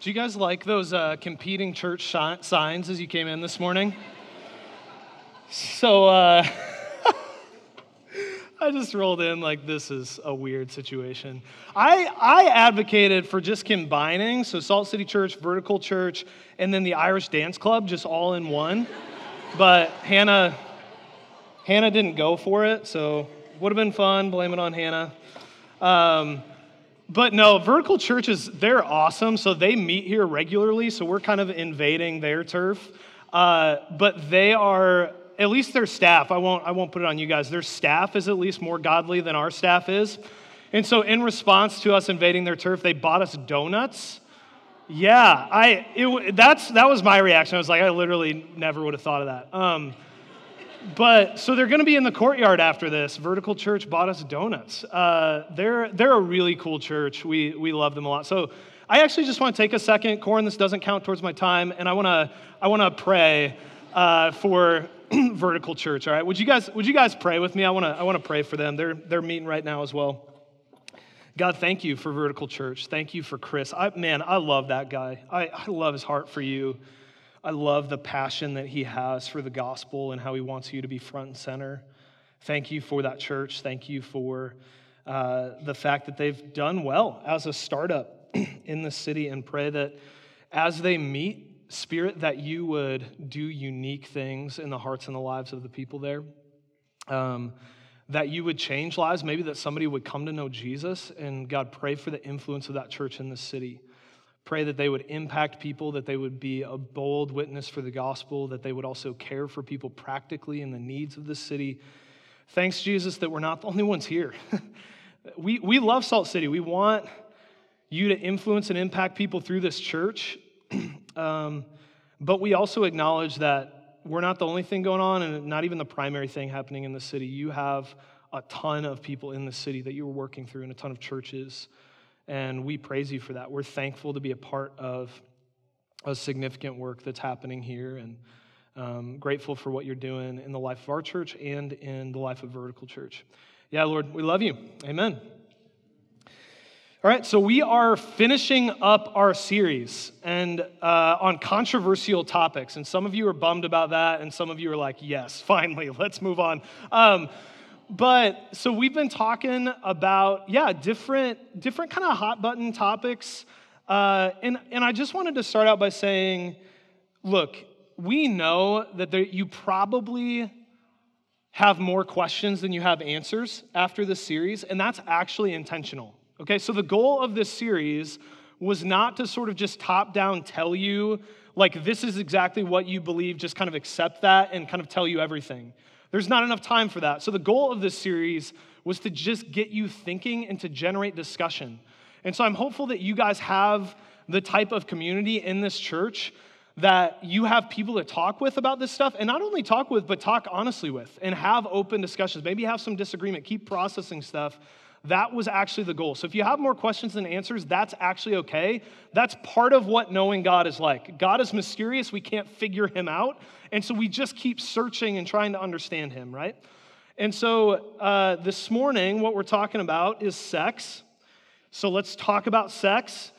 Do you guys like those uh, competing church signs as you came in this morning? So uh, I just rolled in like this is a weird situation. I, I advocated for just combining, so Salt City Church, Vertical Church, and then the Irish Dance Club just all in one. But Hannah, Hannah didn't go for it, so would have been fun. Blame it on Hannah. Um, but no, vertical churches, they're awesome. So they meet here regularly. So we're kind of invading their turf. Uh, but they are, at least their staff, I won't, I won't put it on you guys, their staff is at least more godly than our staff is. And so in response to us invading their turf, they bought us donuts. Yeah, I, it, that's, that was my reaction. I was like, I literally never would have thought of that. Um, but so they're going to be in the courtyard after this. Vertical Church bought us donuts. Uh, they're they're a really cool church. We we love them a lot. So I actually just want to take a second, Corin. This doesn't count towards my time, and I want to I want to pray uh, for Vertical Church. All right, would you guys would you guys pray with me? I want to I want to pray for them. They're they're meeting right now as well. God, thank you for Vertical Church. Thank you for Chris. I, man, I love that guy. I, I love his heart for you. I love the passion that he has for the gospel and how he wants you to be front and center. Thank you for that church. Thank you for uh, the fact that they've done well as a startup in the city and pray that as they meet, Spirit, that you would do unique things in the hearts and the lives of the people there. Um, that you would change lives, maybe that somebody would come to know Jesus. And God, pray for the influence of that church in the city. Pray that they would impact people, that they would be a bold witness for the gospel, that they would also care for people practically in the needs of the city. Thanks, Jesus, that we're not the only ones here. we, we love Salt City. We want you to influence and impact people through this church. um, but we also acknowledge that we're not the only thing going on and not even the primary thing happening in the city. You have a ton of people in the city that you're working through and a ton of churches. And we praise you for that. We're thankful to be a part of a significant work that's happening here and um, grateful for what you're doing in the life of our church and in the life of Vertical Church. Yeah, Lord, we love you. Amen. All right, so we are finishing up our series and uh, on controversial topics, and some of you are bummed about that, and some of you are like, "Yes, finally, let's move on." Um, but so we've been talking about yeah different different kind of hot button topics uh, and and i just wanted to start out by saying look we know that there, you probably have more questions than you have answers after this series and that's actually intentional okay? So the goal of this series was not to sort of just top down tell you like this is exactly what you believe just kind of accept that and kind of tell you everything there's not enough time for that. So, the goal of this series was to just get you thinking and to generate discussion. And so, I'm hopeful that you guys have the type of community in this church that you have people to talk with about this stuff, and not only talk with, but talk honestly with, and have open discussions. Maybe have some disagreement, keep processing stuff. That was actually the goal. So if you have more questions than answers, that's actually okay. That's part of what knowing God is like. God is mysterious, we can't figure him out. And so we just keep searching and trying to understand him, right? And so uh, this morning, what we're talking about is sex. So let's talk about sex.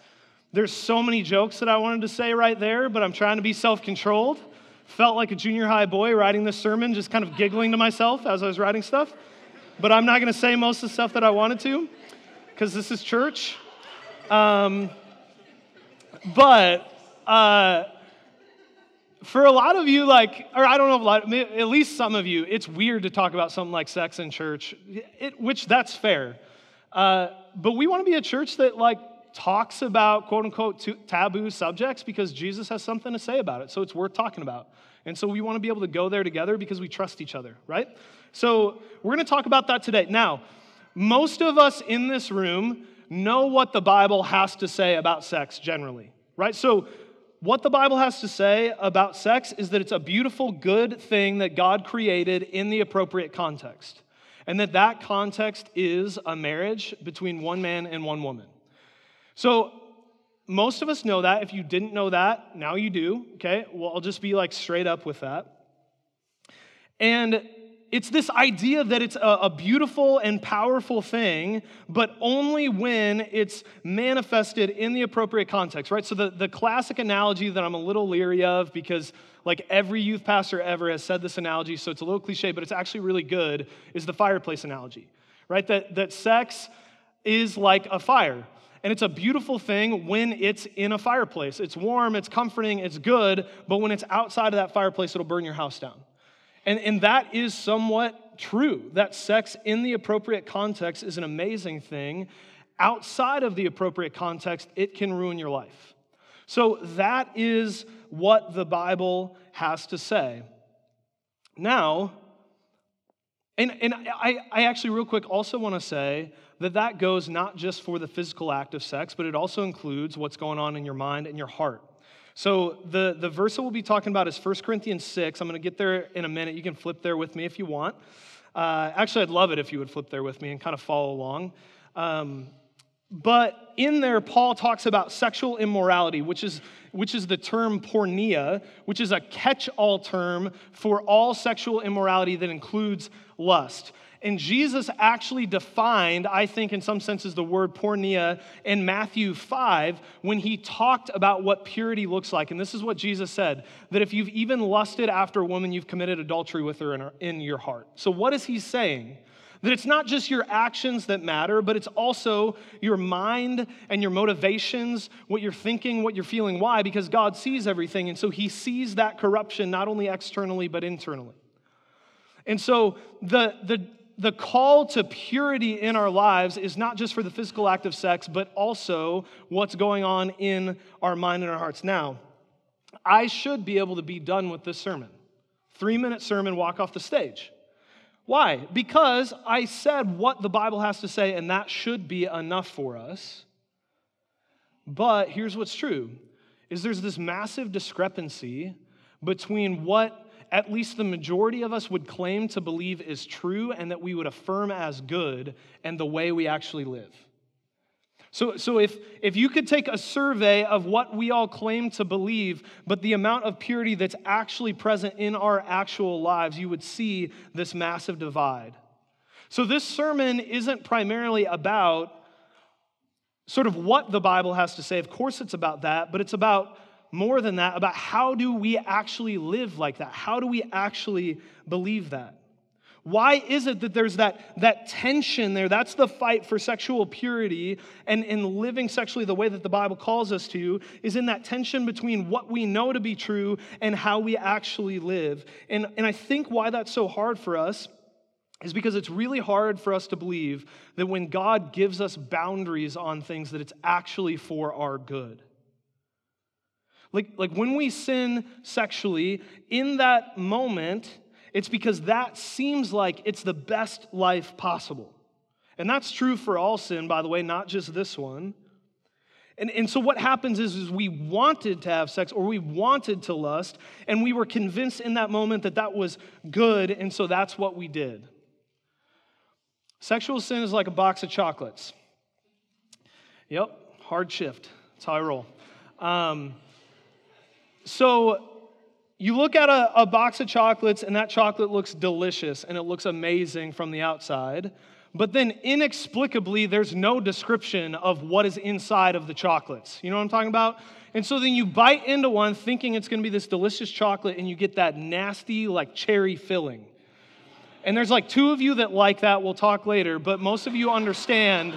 There's so many jokes that I wanted to say right there, but I'm trying to be self controlled. Felt like a junior high boy writing this sermon, just kind of giggling to myself as I was writing stuff. But I'm not going to say most of the stuff that I wanted to because this is church. Um, but uh, for a lot of you, like, or I don't know, a lot, at least some of you, it's weird to talk about something like sex in church, it, which that's fair. Uh, but we want to be a church that, like, talks about quote unquote taboo subjects because Jesus has something to say about it. So it's worth talking about. And so we want to be able to go there together because we trust each other, right? So we're going to talk about that today. Now, most of us in this room know what the Bible has to say about sex generally, right? So what the Bible has to say about sex is that it's a beautiful, good thing that God created in the appropriate context. And that that context is a marriage between one man and one woman. So, most of us know that. If you didn't know that, now you do, okay? Well, I'll just be like straight up with that. And it's this idea that it's a, a, beautiful and powerful thing, but only when it's manifested in the appropriate context, right? So, the, the classic analogy that I'm a little leery of because, like, every youth pastor ever has said this analogy, so it's a little cliche, but it's actually really good, is the fireplace analogy, right? That, that sex is like a fire. And it's a beautiful thing when it's in a fireplace. It's warm, it's comforting, it's good, but when it's outside of that fireplace, it'll burn your house down. And, and that is somewhat true. That sex in the appropriate context is an amazing thing. Outside of the appropriate context, it can ruin your life. So that is what the Bible has to say. Now, and, and I, I actually, real quick, also want to say that that goes not just for the physical act of sex, but it also includes what's going on in your mind and your heart. So the, the verse that we'll be talking about is 1 Corinthians 6. I'm going to get there in a minute. You can flip there with me if you want. Uh, actually, I'd love it if you would flip there with me and kind of follow along. Um, but in there, Paul talks about sexual immorality, which is, which is the term porneia, which is a catch all term for all sexual immorality that includes lust. And Jesus actually defined, I think, in some senses, the word porneia in Matthew 5 when he talked about what purity looks like. And this is what Jesus said that if you've even lusted after a woman, you've committed adultery with her in, her, in your heart. So, what is he saying? That it's not just your actions that matter, but it's also your mind and your motivations, what you're thinking, what you're feeling. Why? Because God sees everything. And so he sees that corruption not only externally, but internally. And so the, the, the call to purity in our lives is not just for the physical act of sex, but also what's going on in our mind and our hearts. Now, I should be able to be done with this sermon. Three minute sermon, walk off the stage. Why? Because I said what the Bible has to say, and that should be enough for us. But here's what's true is there's this massive discrepancy between what at least the majority of us would claim to believe is true and that we would affirm as good and the way we actually live. So, so if, if you could take a survey of what we all claim to believe, but the amount of purity that's actually present in our actual lives, you would see this massive divide. So, this sermon isn't primarily about sort of what the Bible has to say. Of course, it's about that, but it's about more than that about how do we actually live like that? How do we actually believe that? Why is it that there's that, that tension there? That's the fight for sexual purity and, and living sexually the way that the Bible calls us to, is in that tension between what we know to be true and how we actually live. And, and I think why that's so hard for us is because it's really hard for us to believe that when God gives us boundaries on things, that it's actually for our good. Like, like when we sin sexually, in that moment, it's because that seems like it's the best life possible. And that's true for all sin, by the way, not just this one. And, and so what happens is, is we wanted to have sex or we wanted to lust, and we were convinced in that moment that that was good, and so that's what we did. Sexual sin is like a box of chocolates. Yep, hard shift. That's how I roll. Um, so you look at a, a, box of chocolates, and that chocolate looks delicious and it looks amazing from the outside. But then inexplicably, there's no description of what is inside of the chocolates. You know what I'm talking about? And so then you bite into one thinking it's gonna be this delicious chocolate, and you get that nasty, like cherry filling. And there's like two of you that like that, we'll talk later, but most of you understand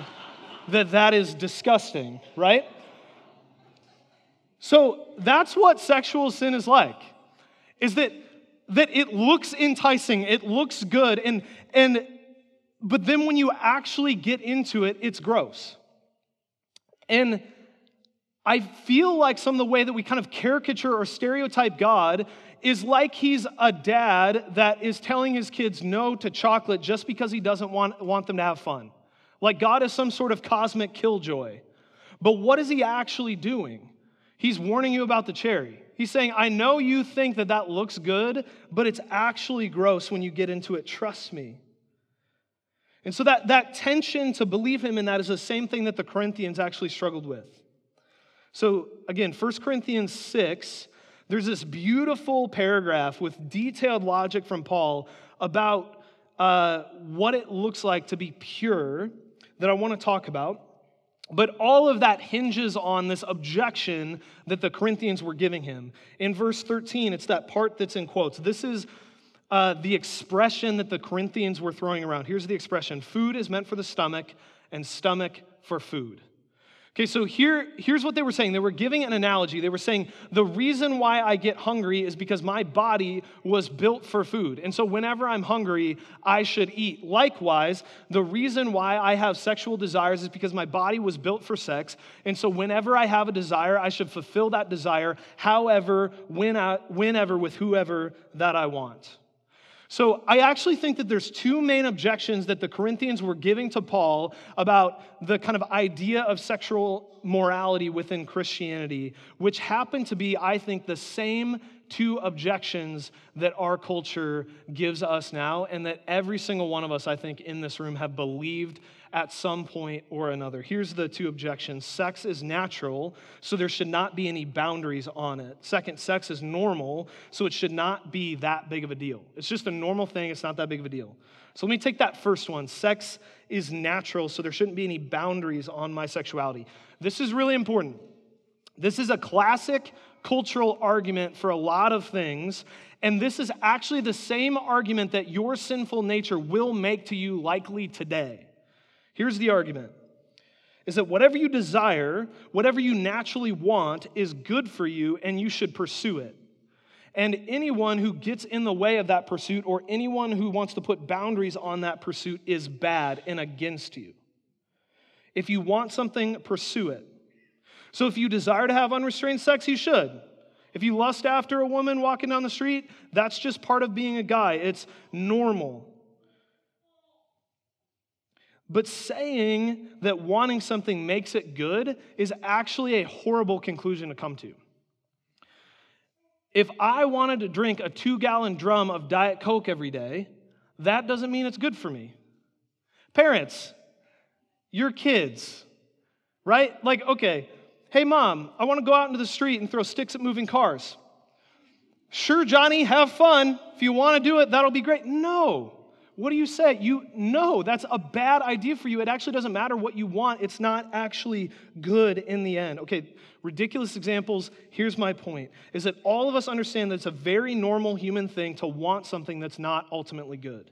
that that is disgusting, right? So that's what sexual sin is like. Is that that it looks enticing, it looks good, and and but then when you actually get into it, it's gross. And I feel like some of the way that we kind of caricature or stereotype God is like he's a dad that is telling his kids no to chocolate just because he doesn't want, want them to have fun. Like God is some sort of cosmic killjoy. But what is he actually doing? He's warning you about the cherry. He's saying, I know you think that that looks good, but it's actually gross when you get into it. Trust me. And so that, that tension to believe him in that is the same thing that the Corinthians actually struggled with. So again, 1 Corinthians 6, there's this beautiful paragraph with detailed logic from Paul about uh, what it looks like to be pure that I want to talk about. But all of that hinges on this objection that the Corinthians were giving him. In verse 13, it's that part that's in quotes. This is uh, the expression that the Corinthians were throwing around. Here's the expression food is meant for the stomach, and stomach for food. Okay, so here, here's what they were saying. They were giving an analogy. They were saying, the reason why I get hungry is because my body was built for food. And so whenever I'm hungry, I should eat. Likewise, the reason why I have sexual desires is because my body was built for sex. And so whenever I have a desire, I should fulfill that desire, however, when I, whenever, with whoever that I want. So I actually think that there's two main objections that the Corinthians were giving to Paul about the kind of idea of sexual morality within Christianity, which happen to be, I think, the same two objections that our culture gives us now, and that every single one of us, I think, in this room have believed at some point or another. Here's the two objections sex is natural, so there should not be any boundaries on it. Second, sex is normal, so it should not be that big of a deal. It's just a normal thing, it's not that big of a deal. So let me take that first one. Sex is natural, so there shouldn't be any boundaries on my sexuality. This is really important. This is a classic cultural argument for a lot of things. And this is actually the same argument that your sinful nature will make to you likely today. Here's the argument is that whatever you desire, whatever you naturally want, is good for you and you should pursue it. And anyone who gets in the way of that pursuit or anyone who wants to put boundaries on that pursuit is bad and against you. If you want something, pursue it. So if you desire to have unrestrained sex, you should. If you lust after a woman walking down the street, that's just part of being a guy. It's normal. But saying that wanting something makes it good is actually a horrible conclusion to come to. If I wanted to drink a two gallon drum of Diet Coke every day, that doesn't mean it's good for me. Parents, your kids, right? Like, okay, hey, mom, I want to go out into the street and throw sticks at moving cars. Sure, Johnny, have fun. If you want to do it, that'll be great. No. What do you say? You know that's a bad idea for you. It actually doesn't matter what you want. It's not actually good in the end. Okay, ridiculous examples. Here's my point is that all of us understand that it's a very normal human thing to want something that's not ultimately good.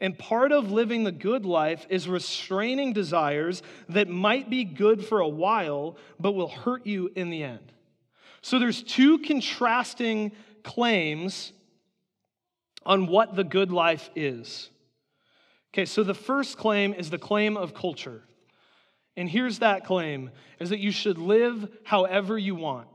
And part of living the good life is restraining desires that might be good for a while, but will hurt you in the end. So there's two contrasting claims on what the good life is. Okay, so the first claim is the claim of culture. And here's that claim is that you should live however you want.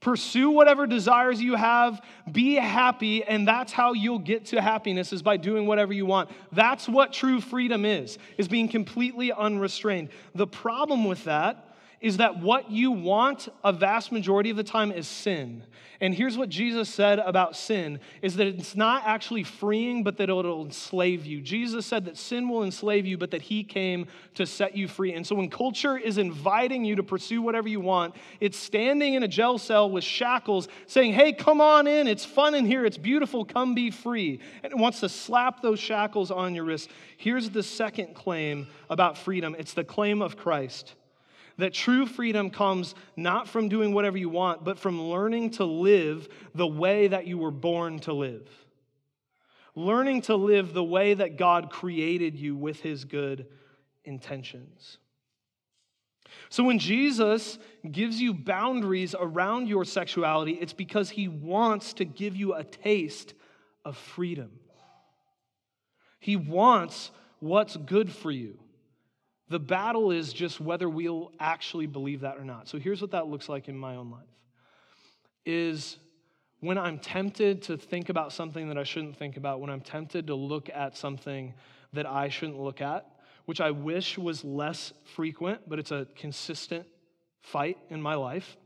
Pursue whatever desires you have, be happy, and that's how you'll get to happiness is by doing whatever you want. That's what true freedom is, is being completely unrestrained. The problem with that is that what you want a vast majority of the time is sin. And here's what Jesus said about sin is that it's not actually freeing but that it'll enslave you. Jesus said that sin will enslave you but that he came to set you free. And so when culture is inviting you to pursue whatever you want, it's standing in a jail cell with shackles saying, "Hey, come on in. It's fun in here. It's beautiful. Come be free." And it wants to slap those shackles on your wrist. Here's the second claim about freedom. It's the claim of Christ that true freedom comes not from doing whatever you want, but from learning to live the way that you were born to live. Learning to live the way that God created you with his good intentions. So when Jesus gives you boundaries around your sexuality, it's because he wants to give you a taste of freedom. He wants what's good for you. The battle is just whether we'll actually believe that or not. So here's what that looks like in my own life. Is when I'm tempted to think about something that I shouldn't think about, when I'm tempted to look at something that I shouldn't look at, which I wish was less frequent, but it's a consistent fight in my life.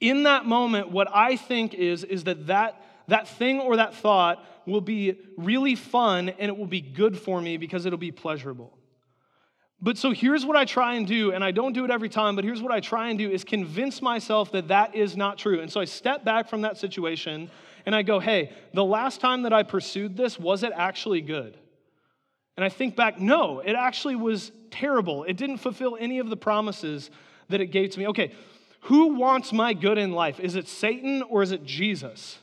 In that moment, what I think is, is that, that that thing or that thought will be really fun and it will be good for me because it'll be pleasurable. But so here's what I try and do, and I don't do it every time, but here's what I try and do is convince myself that that is not true. And so I step back from that situation and I go, hey, the last time that I pursued this, was it actually good? And I think back, no, it actually was terrible. It didn't fulfill any of the promises that it gave to me. Okay, who wants my good in life? Is it Satan or is it Jesus?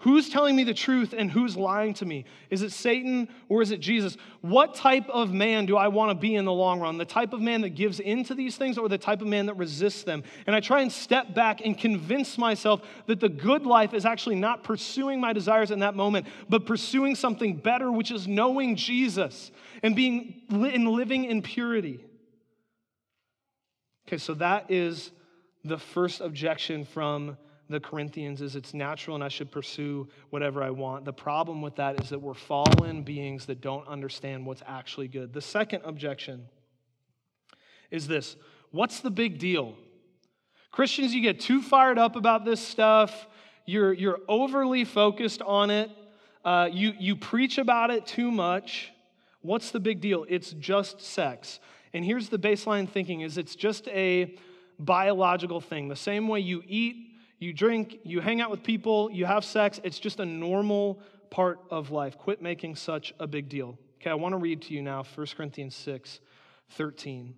Who's telling me the truth and who's lying to me? Is it Satan or is it Jesus? What type of man do I want to be in the long run? The type of man that gives into these things or the type of man that resists them? And I try and step back and convince myself that the good life is actually not pursuing my desires in that moment, but pursuing something better, which is knowing Jesus and being and living in purity. Okay, so that is the first objection from the Corinthians is it's natural and I should pursue whatever I want. The problem with that is that we're fallen beings that don't understand what's actually good. The second objection is this what's the big deal? Christians, you get too fired up about this stuff, you're, you're overly focused on it, uh, you, you preach about it too much. What's the big deal? It's just sex. And here's the baseline thinking is it's just a biological thing. The same way you eat you drink, you hang out with people, you have sex. It's just a normal part of life. Quit making such a big deal. Okay, I want to read to you now 1 Corinthians 6 13.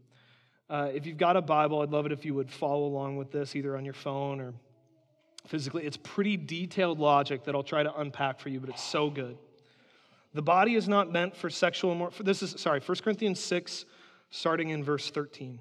Uh, if you've got a Bible, I'd love it if you would follow along with this either on your phone or physically. It's pretty detailed logic that I'll try to unpack for you, but it's so good. The body is not meant for sexual immorality. This is, sorry, 1 Corinthians 6, starting in verse 13.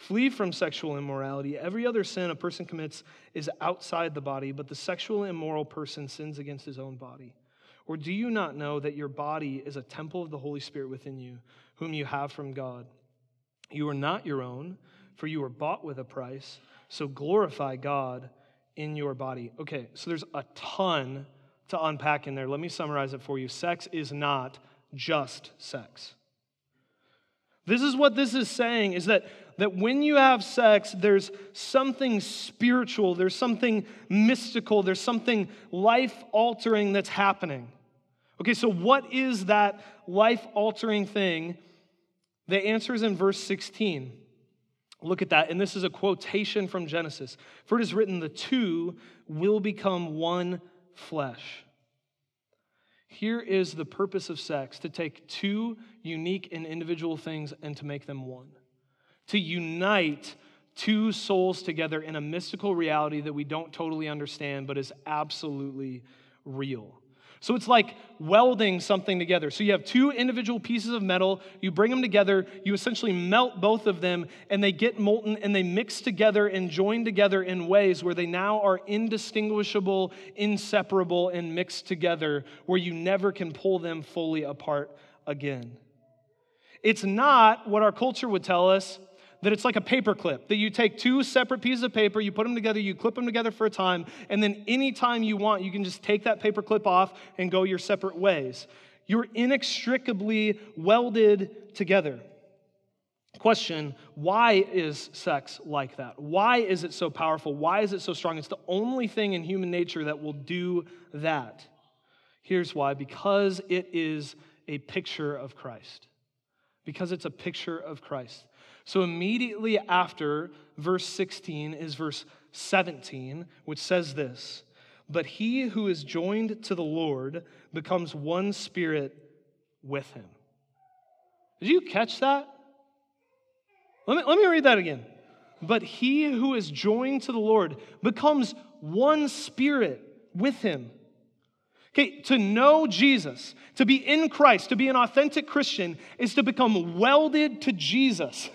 Flee from sexual immorality. Every other sin a person commits is outside the body, but the sexual immoral person sins against his own body. Or do you not know that your body is a temple of the Holy Spirit within you, whom you have from God? You are not your own, for you were bought with a price, so glorify God in your body. Okay, so there's a ton to unpack in there. Let me summarize it for you. Sex is not just sex. This is what this is saying is that that when you have sex, there's something spiritual, there's something mystical, there's something life altering that's happening. Okay, so what is that life altering thing? The answer is in verse 16. Look at that. And this is a quotation from Genesis. For it is written, the two will become one flesh. Here is the purpose of sex to take two unique and individual things and to make them one to unite two souls together in a mystical reality that we don't totally understand, but is absolutely real. So it's like welding something together. So you have two individual pieces of metal, you bring them together, you essentially melt both of them, and they get molten and they mix together and join together in ways where they now are indistinguishable, inseparable, and mixed together, where you never can pull them fully apart again. It's not what our culture would tell us that it's like a paper clip, that you take two separate pieces of paper, you put them together, you clip them together for a time, and then anytime you want, you can just take that paper clip off and go your separate ways. You're inextricably welded together. Question Why is sex like that? Why is it so powerful? Why is it so strong? It's the only thing in human nature that will do that. Here's why because it is a picture of Christ. Because it's a picture of Christ. So immediately after verse 16 is verse 17, which says this But he who is joined to the Lord becomes one spirit with him. Did you catch that? Let me, let me read that again. But he who is joined to the Lord becomes one spirit with him. Okay, to know Jesus, to be in Christ, to be an authentic Christian, is to become welded to Jesus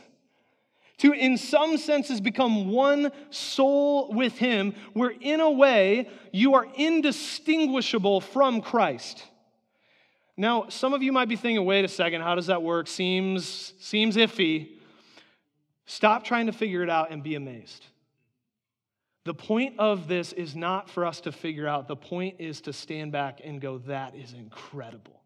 to, in some senses, become one soul with Him, where in a way you are indistinguishable from Christ. Now, some of you might be thinking, wait a second, how does that work? Seems, seems iffy. Stop trying to figure it out and be amazed. The point of this is not for us to figure out. The point is to stand back and go, that is incredible.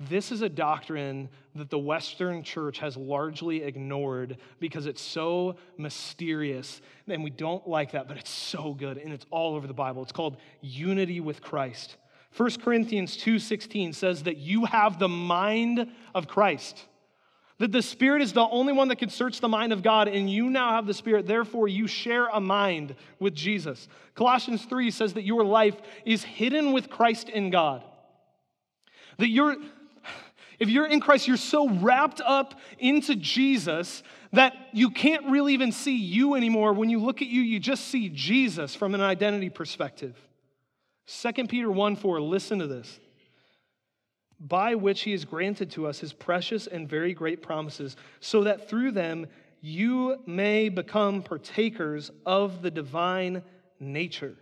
This is a doctrine that the Western church has largely ignored because it's so mysterious and we don't like that, but it's so good and it's all over the Bible. It's called unity with Christ. 1 Corinthians 2:16 says that you have the mind of Christ. That the Spirit is the only one that can search the mind of God, and you now have the Spirit. Therefore, you share a mind with Jesus. Colossians 3 says that your life is hidden with Christ in God. That you're, if you're in Christ, you're so wrapped up into Jesus that you can't really even see you anymore. When you look at you, you just see Jesus from an identity perspective. 2 Peter 1 4, listen to this. By which he has granted to us his precious and very great promises, so that through them you may become partakers of the divine nature,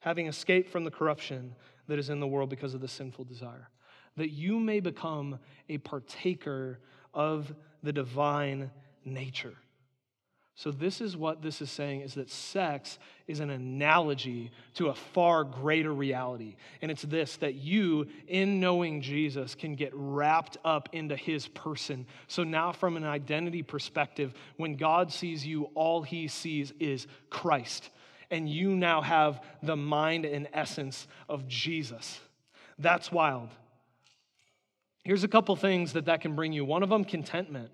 having escaped from the corruption that is in the world because of the sinful desire. That you may become a partaker of the divine nature. So, this is what this is saying is that sex is an analogy to a far greater reality. And it's this that you, in knowing Jesus, can get wrapped up into his person. So, now from an identity perspective, when God sees you, all he sees is Christ. And you now have the mind and essence of Jesus. That's wild. Here's a couple things that that can bring you. One of them, contentment.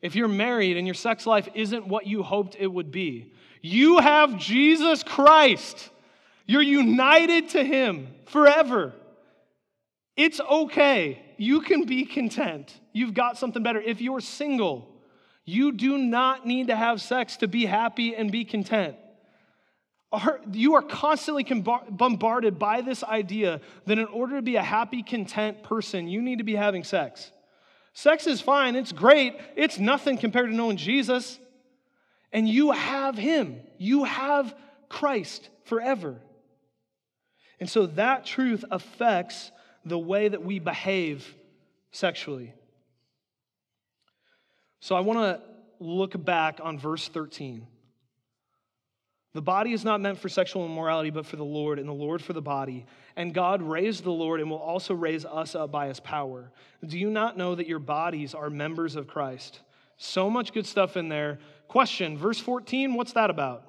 If you're married and your sex life isn't what you hoped it would be, you have Jesus Christ. You're united to Him forever. It's okay. You can be content. You've got something better. If you're single, you do not need to have sex to be happy and be content. You are constantly bombarded by this idea that in order to be a happy, content person, you need to be having sex. Sex is fine, it's great, it's nothing compared to knowing Jesus. And you have Him, you have Christ forever. And so that truth affects the way that we behave sexually. So I want to look back on verse 13. The body is not meant for sexual immorality, but for the Lord, and the Lord for the body. And God raised the Lord and will also raise us up by his power. Do you not know that your bodies are members of Christ? So much good stuff in there. Question, verse 14, what's that about?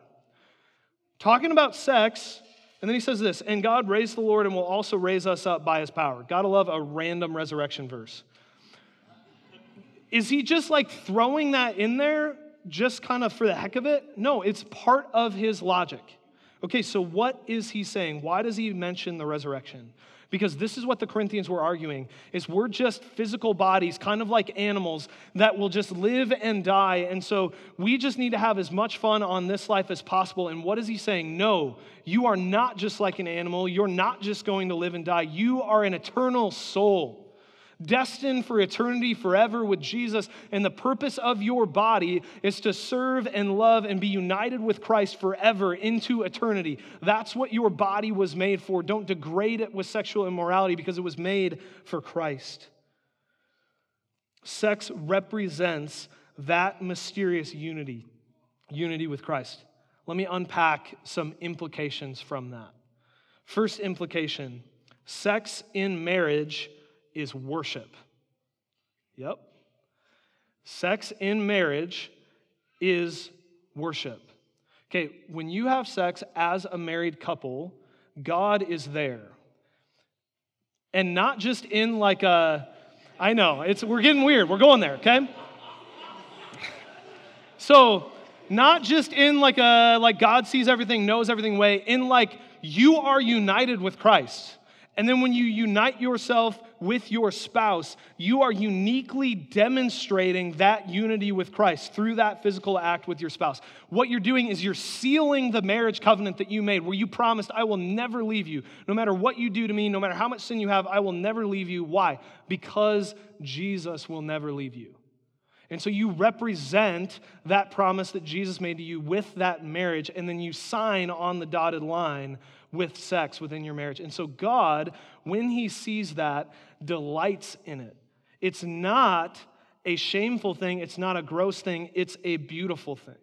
Talking about sex, and then he says this, and God raised the Lord and will also raise us up by his power. Gotta love a random resurrection verse. Is he just like throwing that in there just kind of for the heck of it? No, it's part of his logic. Okay, so what is he saying? Why does he mention the resurrection? Because this is what the Corinthians were arguing is we're just physical bodies, kind of like animals that will just live and die. And so we just need to have as much fun on this life as possible. And what is he saying? No, you are not just like an animal. You're not just going to live and die. You are an eternal soul destined for eternity forever with Jesus. And the purpose of your body is to serve and love and be united with Christ forever into eternity. That's what your body was made for. Don't degrade it with sexual immorality because it was made for Christ. Sex represents that mysterious unity, unity with Christ. Let me unpack some implications from that. First implication sex in marriage is worship. Yep. Sex in marriage is worship. Okay, when you have sex as a married couple, God is there. And not just in like a, I know, it's, we're getting weird. We're going there, okay? so, not just in like a, like God sees everything, knows everything way, in like you are united with Christ. And then when you unite yourself with your spouse, you are uniquely demonstrating that unity with Christ through that physical act with your spouse. What you're doing is you're sealing the marriage covenant that you made, where you promised, I will never leave you. No matter what you do to me, no matter how much sin you have, I will never leave you. Why? Because Jesus will never leave you. And so you represent that promise that Jesus made to you with that marriage, and then you sign on the dotted line with sex within your marriage. And so God, when He sees that, delights in it. It's not a shameful thing, it's not a gross thing, it's a beautiful thing.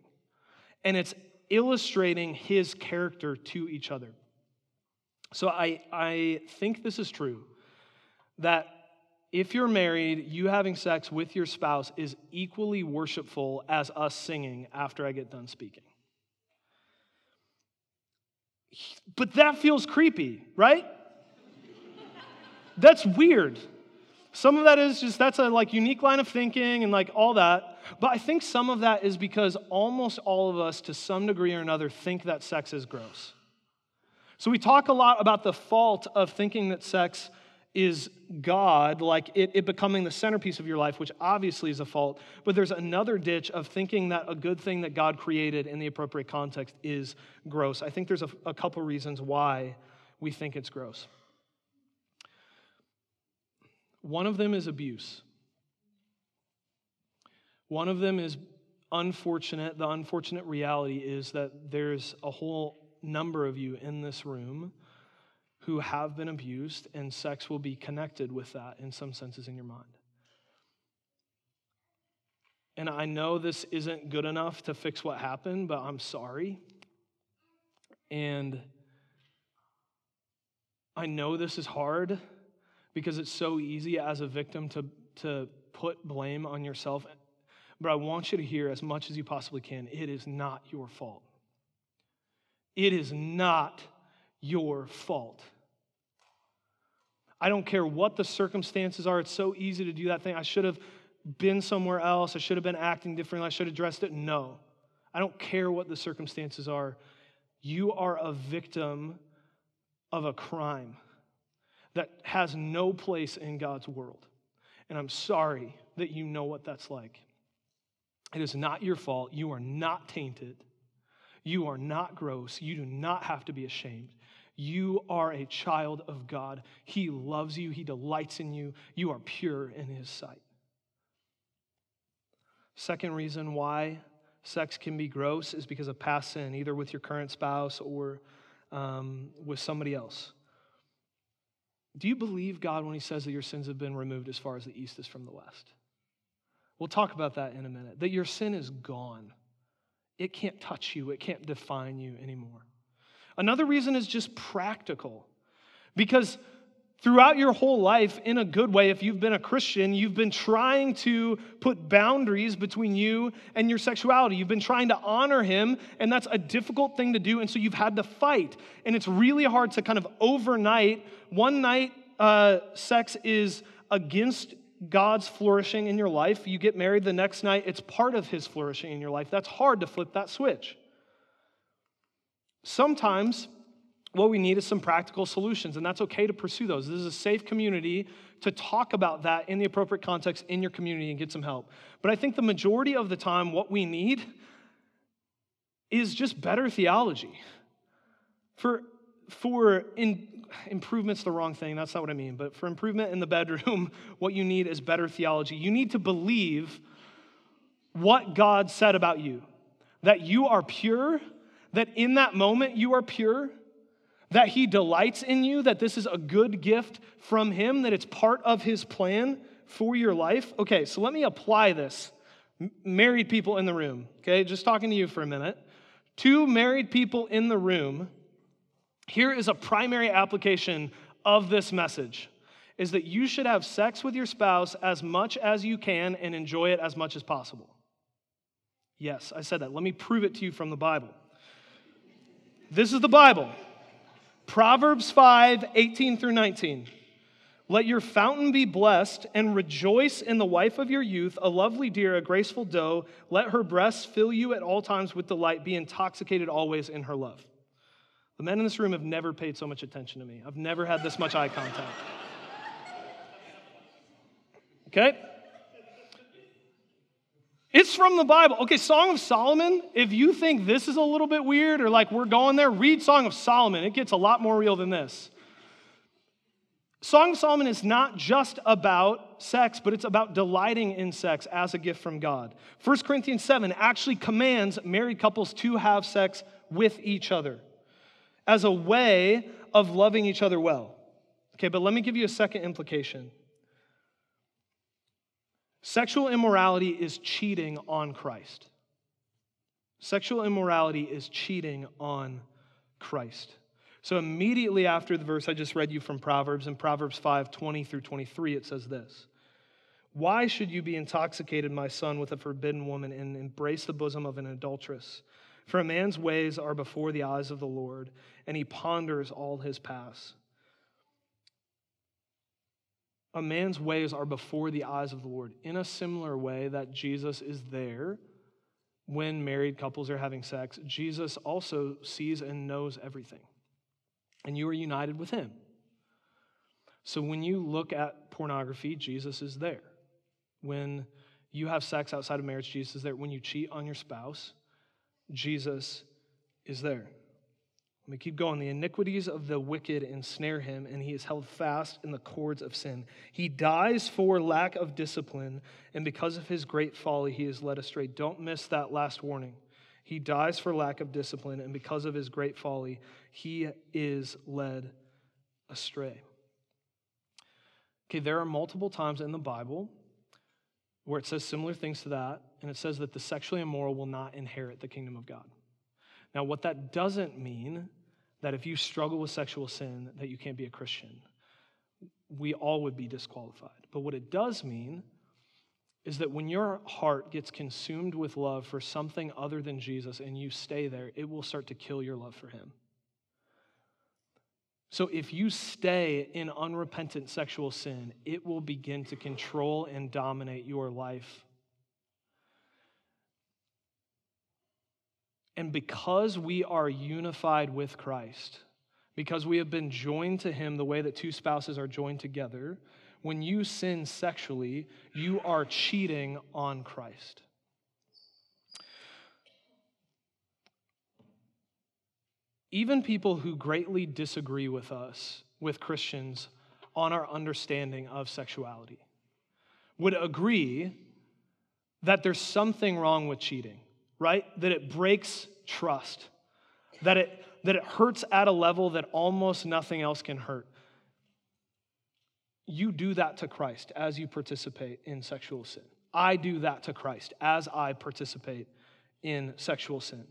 And it's illustrating his character to each other. So I, I think this is true that if you're married, you having sex with your spouse is equally worshipful as us singing after I get done speaking. But that feels creepy, right? That's weird. Some of that is just that's a like unique line of thinking and like all that. But I think some of that is because almost all of us to some degree or another think that sex is gross. So we talk a lot about the fault of thinking that sex is God, like it, it becoming the centerpiece of your life, which obviously is a fault. But there's another ditch of thinking that a good thing that God created in the appropriate context is gross. I think there's a, a couple reasons why we think it's gross. One of them is abuse. One of them is unfortunate. The unfortunate reality is that there's a whole number of you in this room who have been abused, and sex will be connected with that in some senses in your mind. And I know this isn't good enough to fix what happened, but I'm sorry. And I know this is hard because it's so easy as a victim to, to put blame on yourself. But I want you to hear as much as you possibly can it is not your fault. It is not your fault. I don't care what the circumstances are. It's so easy to do that thing. I should have been somewhere else. I should have been acting differently. I should have dressed it. No. I don't care what the circumstances are. You are a victim of a crime that has no place in God's world. And I'm sorry that you know what that's like. It is not your fault. You are not tainted. You are not gross. You do not have to be ashamed. You are a child of God. He loves you, He delights in you. You are pure in His sight. Second reason why sex can be gross is because of past sin, either with your current spouse or um, with somebody else. Do you believe God when He says that your sins have been removed as far as the east is from the west? We'll talk about that in a minute. That your sin is gone. It can't touch you, it can't define you anymore. Another reason is just practical. Because throughout your whole life, in a good way, if you've been a Christian, you've been trying to put boundaries between you and your sexuality. You've been trying to honor Him, and that's a difficult thing to do. And so you've had to fight. And it's really hard to kind of overnight, one night, uh, sex is against God's flourishing in your life. You get married the next night, it's part of His flourishing in your life. That's hard to flip that switch. Sometimes what we need is some practical solutions, and that's okay to pursue those. This is a safe community to talk about that in the appropriate context in your community and get some help. But I think the majority of the time, what we need is just better theology. For, for in, improvement's the wrong thing, that's not what I mean, but for improvement in the bedroom, what you need is better theology. You need to believe what God said about you that you are pure that in that moment you are pure, that He delights in you, that this is a good gift from Him, that it's part of His plan for your life. Okay, so let me apply this. M- married people in the room, okay, just talking to you for a minute. Two married people in the room. Here is a primary application of this message is that you should have sex with your spouse as much as you can and enjoy it as much as possible. Yes, I said that. Let me prove it to you from the Bible. This is the Bible. Proverbs 5 18 through 19. Let your fountain be blessed and rejoice in the wife of your youth, a lovely deer, a graceful doe. Let her breasts fill you at all times with delight. Be intoxicated always in her love. The men in this room have never paid so much attention to me. I've never had this much eye contact. Okay? It's from the Bible. Okay, Song of Solomon, if you think this is a little bit weird or like we're going there, read Song of Solomon. It gets a lot more real than this. Song of Solomon is not just about sex, but it's about delighting in sex as a gift from God. 1 Corinthians 7 actually commands married couples to have sex with each other as a way of loving each other well. Okay, but let me give you a second implication. Sexual immorality is cheating on Christ. Sexual immorality is cheating on Christ. So immediately after the verse I just read you from Proverbs, in Proverbs 5 20 through 23, it says this Why should you be intoxicated, my son, with a forbidden woman and embrace the bosom of an adulteress? For a man's ways are before the eyes of the Lord, and he ponders all his paths. A man's ways are before the eyes of the Lord. In a similar way that Jesus is there when married couples are having sex, Jesus also sees and knows everything and you are united with him. So when you look at pornography, Jesus is there. When you have sex outside of marriage, Jesus is there. When you cheat on your spouse, Jesus is there. Let me keep going. The iniquities of the wicked ensnare him, and he is held fast in the cords of sin. He dies for lack of discipline, and because of his great folly, he is led astray. Don't miss that last warning. He dies for lack of discipline, and because of his great folly, he is led astray. Okay, there are multiple times in the Bible where it says similar things to that, and it says that the sexually immoral will not inherit the kingdom of God. Now, what that doesn't mean that if you struggle with sexual sin that you can't be a Christian. We all would be disqualified. But what it does mean is that when your heart gets consumed with love for something other than Jesus and you stay there, it will start to kill your love for him. So if you stay in unrepentant sexual sin, it will begin to control and dominate your life. And because we are unified with Christ, because we have been joined to him the way that two spouses are joined together, when you sin sexually, you are cheating on Christ. Even people who greatly disagree with us, with Christians, on our understanding of sexuality, would agree that there's something wrong with cheating, right? That it breaks trust, that it, that it hurts at a level that almost nothing else can hurt you do that to Christ as you participate in sexual sin. I do that to Christ as I participate in sexual sin.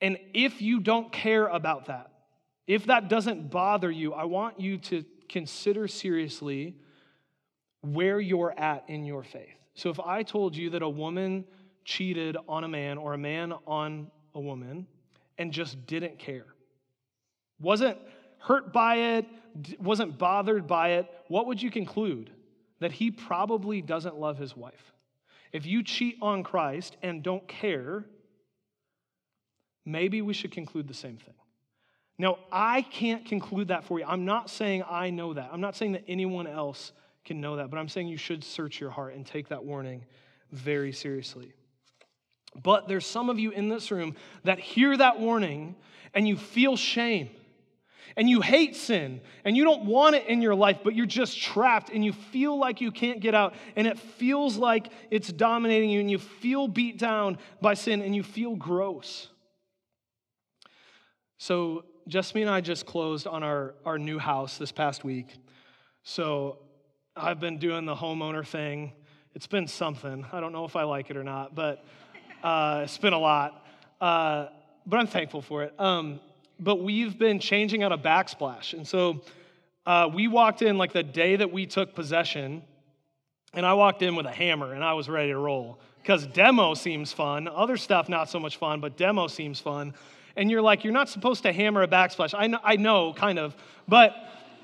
And if you don't care about that, if that doesn't bother you, I want you to consider seriously where you're at in your faith. So if I told you that a woman cheated on a man or a man on a woman and just didn't care, wasn't hurt by it, wasn't bothered by it, what would you conclude? That he probably doesn't love his wife. If you cheat on Christ and don't care, maybe we should conclude the same thing. Now, I can't conclude that for you. I'm not saying I know that. I'm not saying that anyone else can know that, but I'm saying you should search your heart and take that warning very seriously. But there's some of you in this room that hear that warning and you feel shame and you hate sin and you don't want it in your life, but you're just trapped and you feel like you can't get out and it feels like it's dominating you and you feel beat down by sin and you feel gross. So, Jessica and I just closed on our, our new house this past week. So, I've been doing the homeowner thing. It's been something. I don't know if I like it or not, but uh, it's been a lot. Uh, but I'm thankful for it. Um, but we've been changing out a backsplash. And so uh, we walked in like the day that we took possession, and I walked in with a hammer and I was ready to roll because demo seems fun. Other stuff, not so much fun, but demo seems fun. And you're like, you're not supposed to hammer a backsplash. I know, I know kind of, but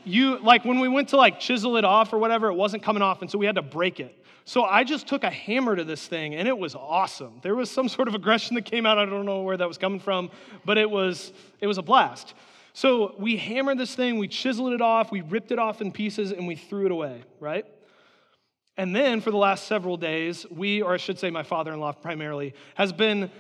you, like when we went to like chisel it off or whatever, it wasn't coming off, and so we had to break it. So I just took a hammer to this thing and it was awesome. There was some sort of aggression that came out. I don't know where that was coming from, but it was it was a blast. So we hammered this thing, we chiseled it off, we ripped it off in pieces and we threw it away, right? And then for the last several days, we, or I should say my father-in-law primarily, has been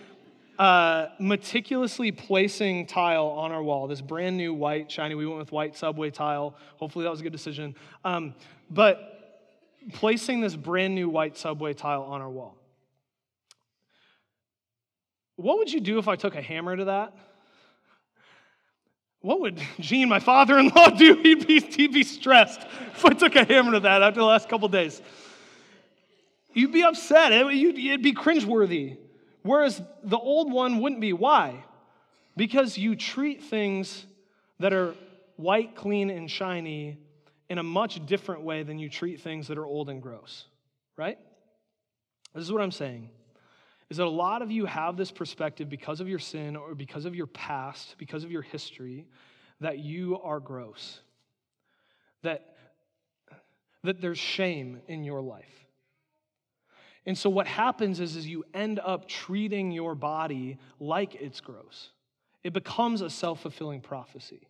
uh, meticulously placing tile on our wall, this brand new white, shiny, we went with white subway tile. Hopefully that was a good decision. Um, but placing this brand new white subway tile on our wall. What would you do if I took a hammer to that? What would Gene, my father in law, do? He'd be, he'd be stressed if I took a hammer to that after the last couple days. You'd be upset. It, would be cringeworthy. Whereas the old one wouldn't be. Why? Because you treat things that are white, clean, and shiny in a much different way than you treat things that are old and gross, right? This is what I'm saying. Is that a lot of you have this perspective because of your sin or because of your past, because of your history, that you are gross. That, that there's shame in your life. And so what happens is, is you end up treating your body like it's gross. It becomes a self-fulfilling prophecy.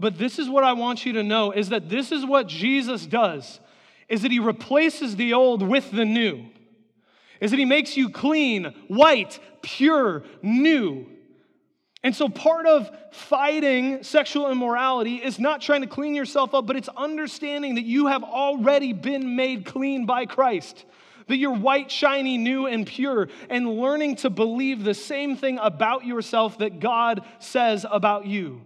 But this is what I want you to know is that this is what Jesus does is that he replaces the old with the new. Is that he makes you clean, white, pure, new. And so part of fighting sexual immorality is not trying to clean yourself up, but it's understanding that you have already been made clean by Christ that you're white, shiny, new, and pure, and learning to believe the same thing about yourself that God says about you.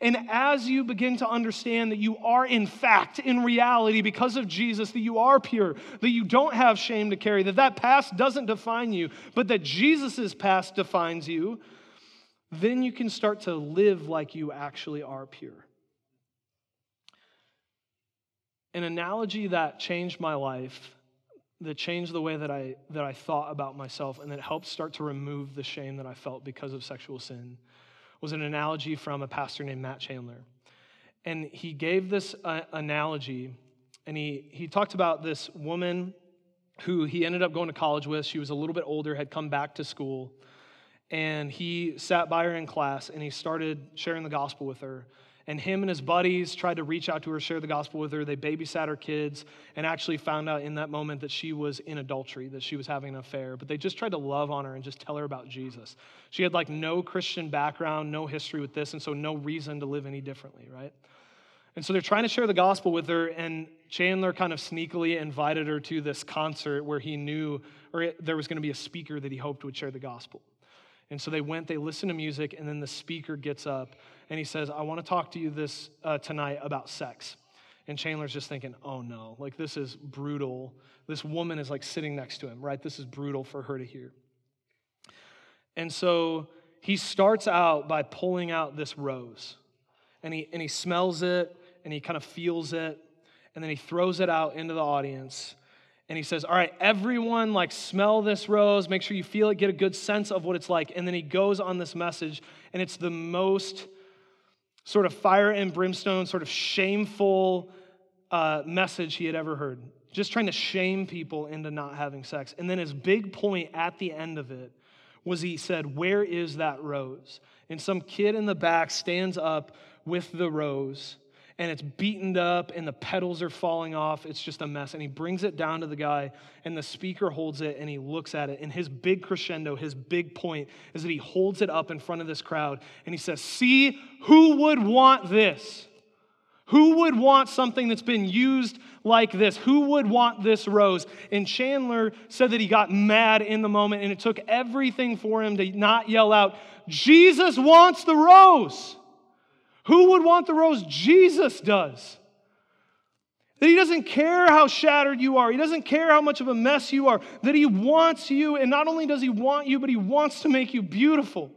And as you begin to understand that you are, in fact, in reality, because of Jesus, that you are pure, that you don't have shame to carry, that that past doesn't define you, but that Jesus' past defines you, then you can start to live like you actually are pure. An analogy that changed my life that changed the way that I, that I thought about myself and that helped start to remove the shame that I felt because of sexual sin was an analogy from a pastor named Matt Chandler. And he gave this uh, analogy, and he, he talked about this woman who he ended up going to college with. She was a little bit older, had come back to school, and he sat by her in class and he started sharing the gospel with her and him and his buddies tried to reach out to her, share the gospel with her. They babysat her kids and actually found out in that moment that she was in adultery, that she was having an affair. But they just tried to love on her and just tell her about Jesus. She had like no Christian background, no history with this, and so no reason to live any differently, right? And so they're trying to share the gospel with her, and Chandler kind of sneakily invited her to this concert where he knew, or there was going to be a speaker that he hoped would share the gospel. And so they went, they listened to music, and then the speaker gets up and he says, I want to talk to you this uh, tonight about sex. And Chandler's just thinking, oh no, like this is brutal. This woman is like sitting next to him, right? This is brutal for her to hear. And so he starts out by pulling out this rose. And he, and he smells it and he kind of feels it. And then he throws it out into the audience and he says, All right, everyone, like, smell this rose, make sure you feel it, get a good sense of what it's like. And then he goes on this message, and it's the most sort of fire and brimstone, sort of shameful uh, message he had ever heard. Just trying to shame people into not having sex. And then his big point at the end of it was he said, Where is that rose? And some kid in the back stands up with the rose and it's beaten up and the petals are falling off. It's just a mess. And he brings it down to the guy, and the speaker holds it and he looks at it. And his big crescendo, his big point is that he holds it up in front of this crowd and he says, See, who would want this? Who would want something that's been used like this? Who would want this rose? And Chandler said that he got mad in the moment, and it took everything for him to not yell out, Jesus wants the rose. Who would want the rose? Jesus does. That he doesn't care how shattered you are. He doesn't care how much of a mess you are. That he wants you, and not only does he want you, but he wants to make you beautiful.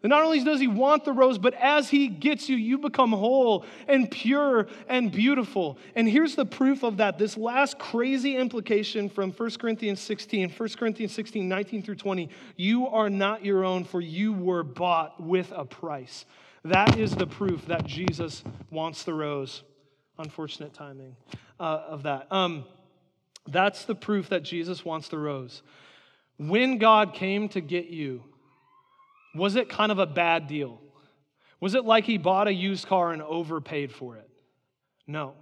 That not only does he want the rose, but as he gets you, you become whole and pure and beautiful. And here's the proof of that this last crazy implication from 1 Corinthians 16, 1 Corinthians 16, 19 through 20. You are not your own, for you were bought with a price. That is the proof that Jesus wants the rose. Unfortunate timing uh, of that. Um, that's the proof that Jesus wants the rose. When God came to get you, was it kind of a bad deal? Was it like he bought a used car and overpaid for it? No.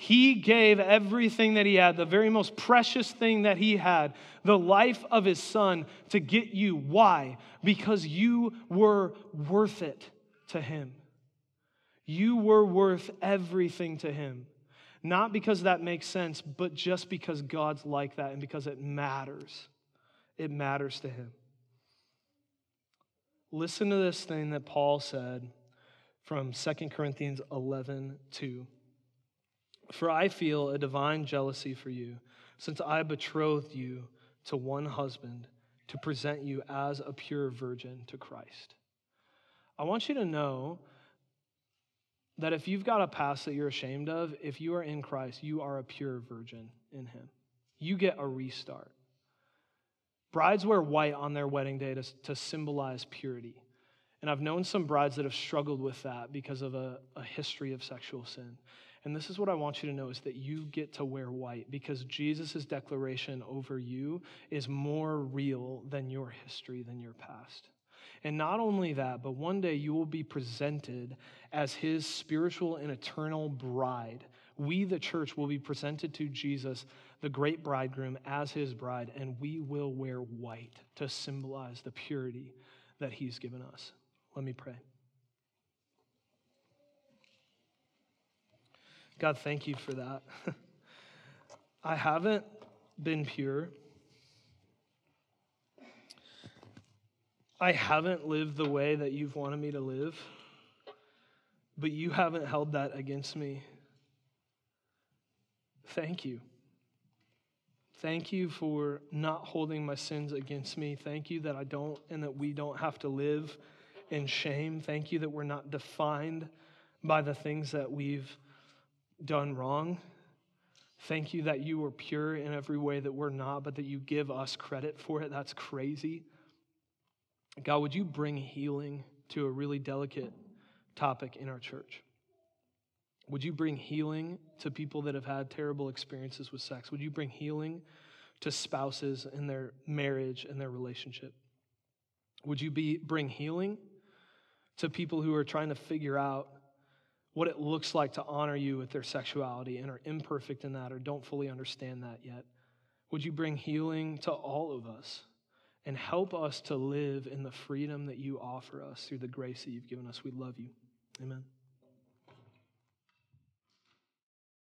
He gave everything that he had, the very most precious thing that he had, the life of his son, to get you. Why? Because you were worth it to him. You were worth everything to him. Not because that makes sense, but just because God's like that and because it matters. It matters to him. Listen to this thing that Paul said from 2 Corinthians 11 2. For I feel a divine jealousy for you, since I betrothed you to one husband to present you as a pure virgin to Christ. I want you to know that if you've got a past that you're ashamed of, if you are in Christ, you are a pure virgin in Him. You get a restart. Brides wear white on their wedding day to, to symbolize purity. And I've known some brides that have struggled with that because of a, a history of sexual sin. And this is what I want you to know is that you get to wear white because Jesus' declaration over you is more real than your history, than your past. And not only that, but one day you will be presented as his spiritual and eternal bride. We, the church, will be presented to Jesus, the great bridegroom, as his bride, and we will wear white to symbolize the purity that he's given us. Let me pray. God, thank you for that. I haven't been pure. I haven't lived the way that you've wanted me to live, but you haven't held that against me. Thank you. Thank you for not holding my sins against me. Thank you that I don't and that we don't have to live in shame. Thank you that we're not defined by the things that we've done wrong. Thank you that you are pure in every way that we're not, but that you give us credit for it. That's crazy. God, would you bring healing to a really delicate topic in our church? Would you bring healing to people that have had terrible experiences with sex? Would you bring healing to spouses in their marriage and their relationship? Would you be, bring healing to people who are trying to figure out what it looks like to honor you with their sexuality and are imperfect in that or don't fully understand that yet? Would you bring healing to all of us? and help us to live in the freedom that you offer us through the grace that you've given us. We love you. Amen.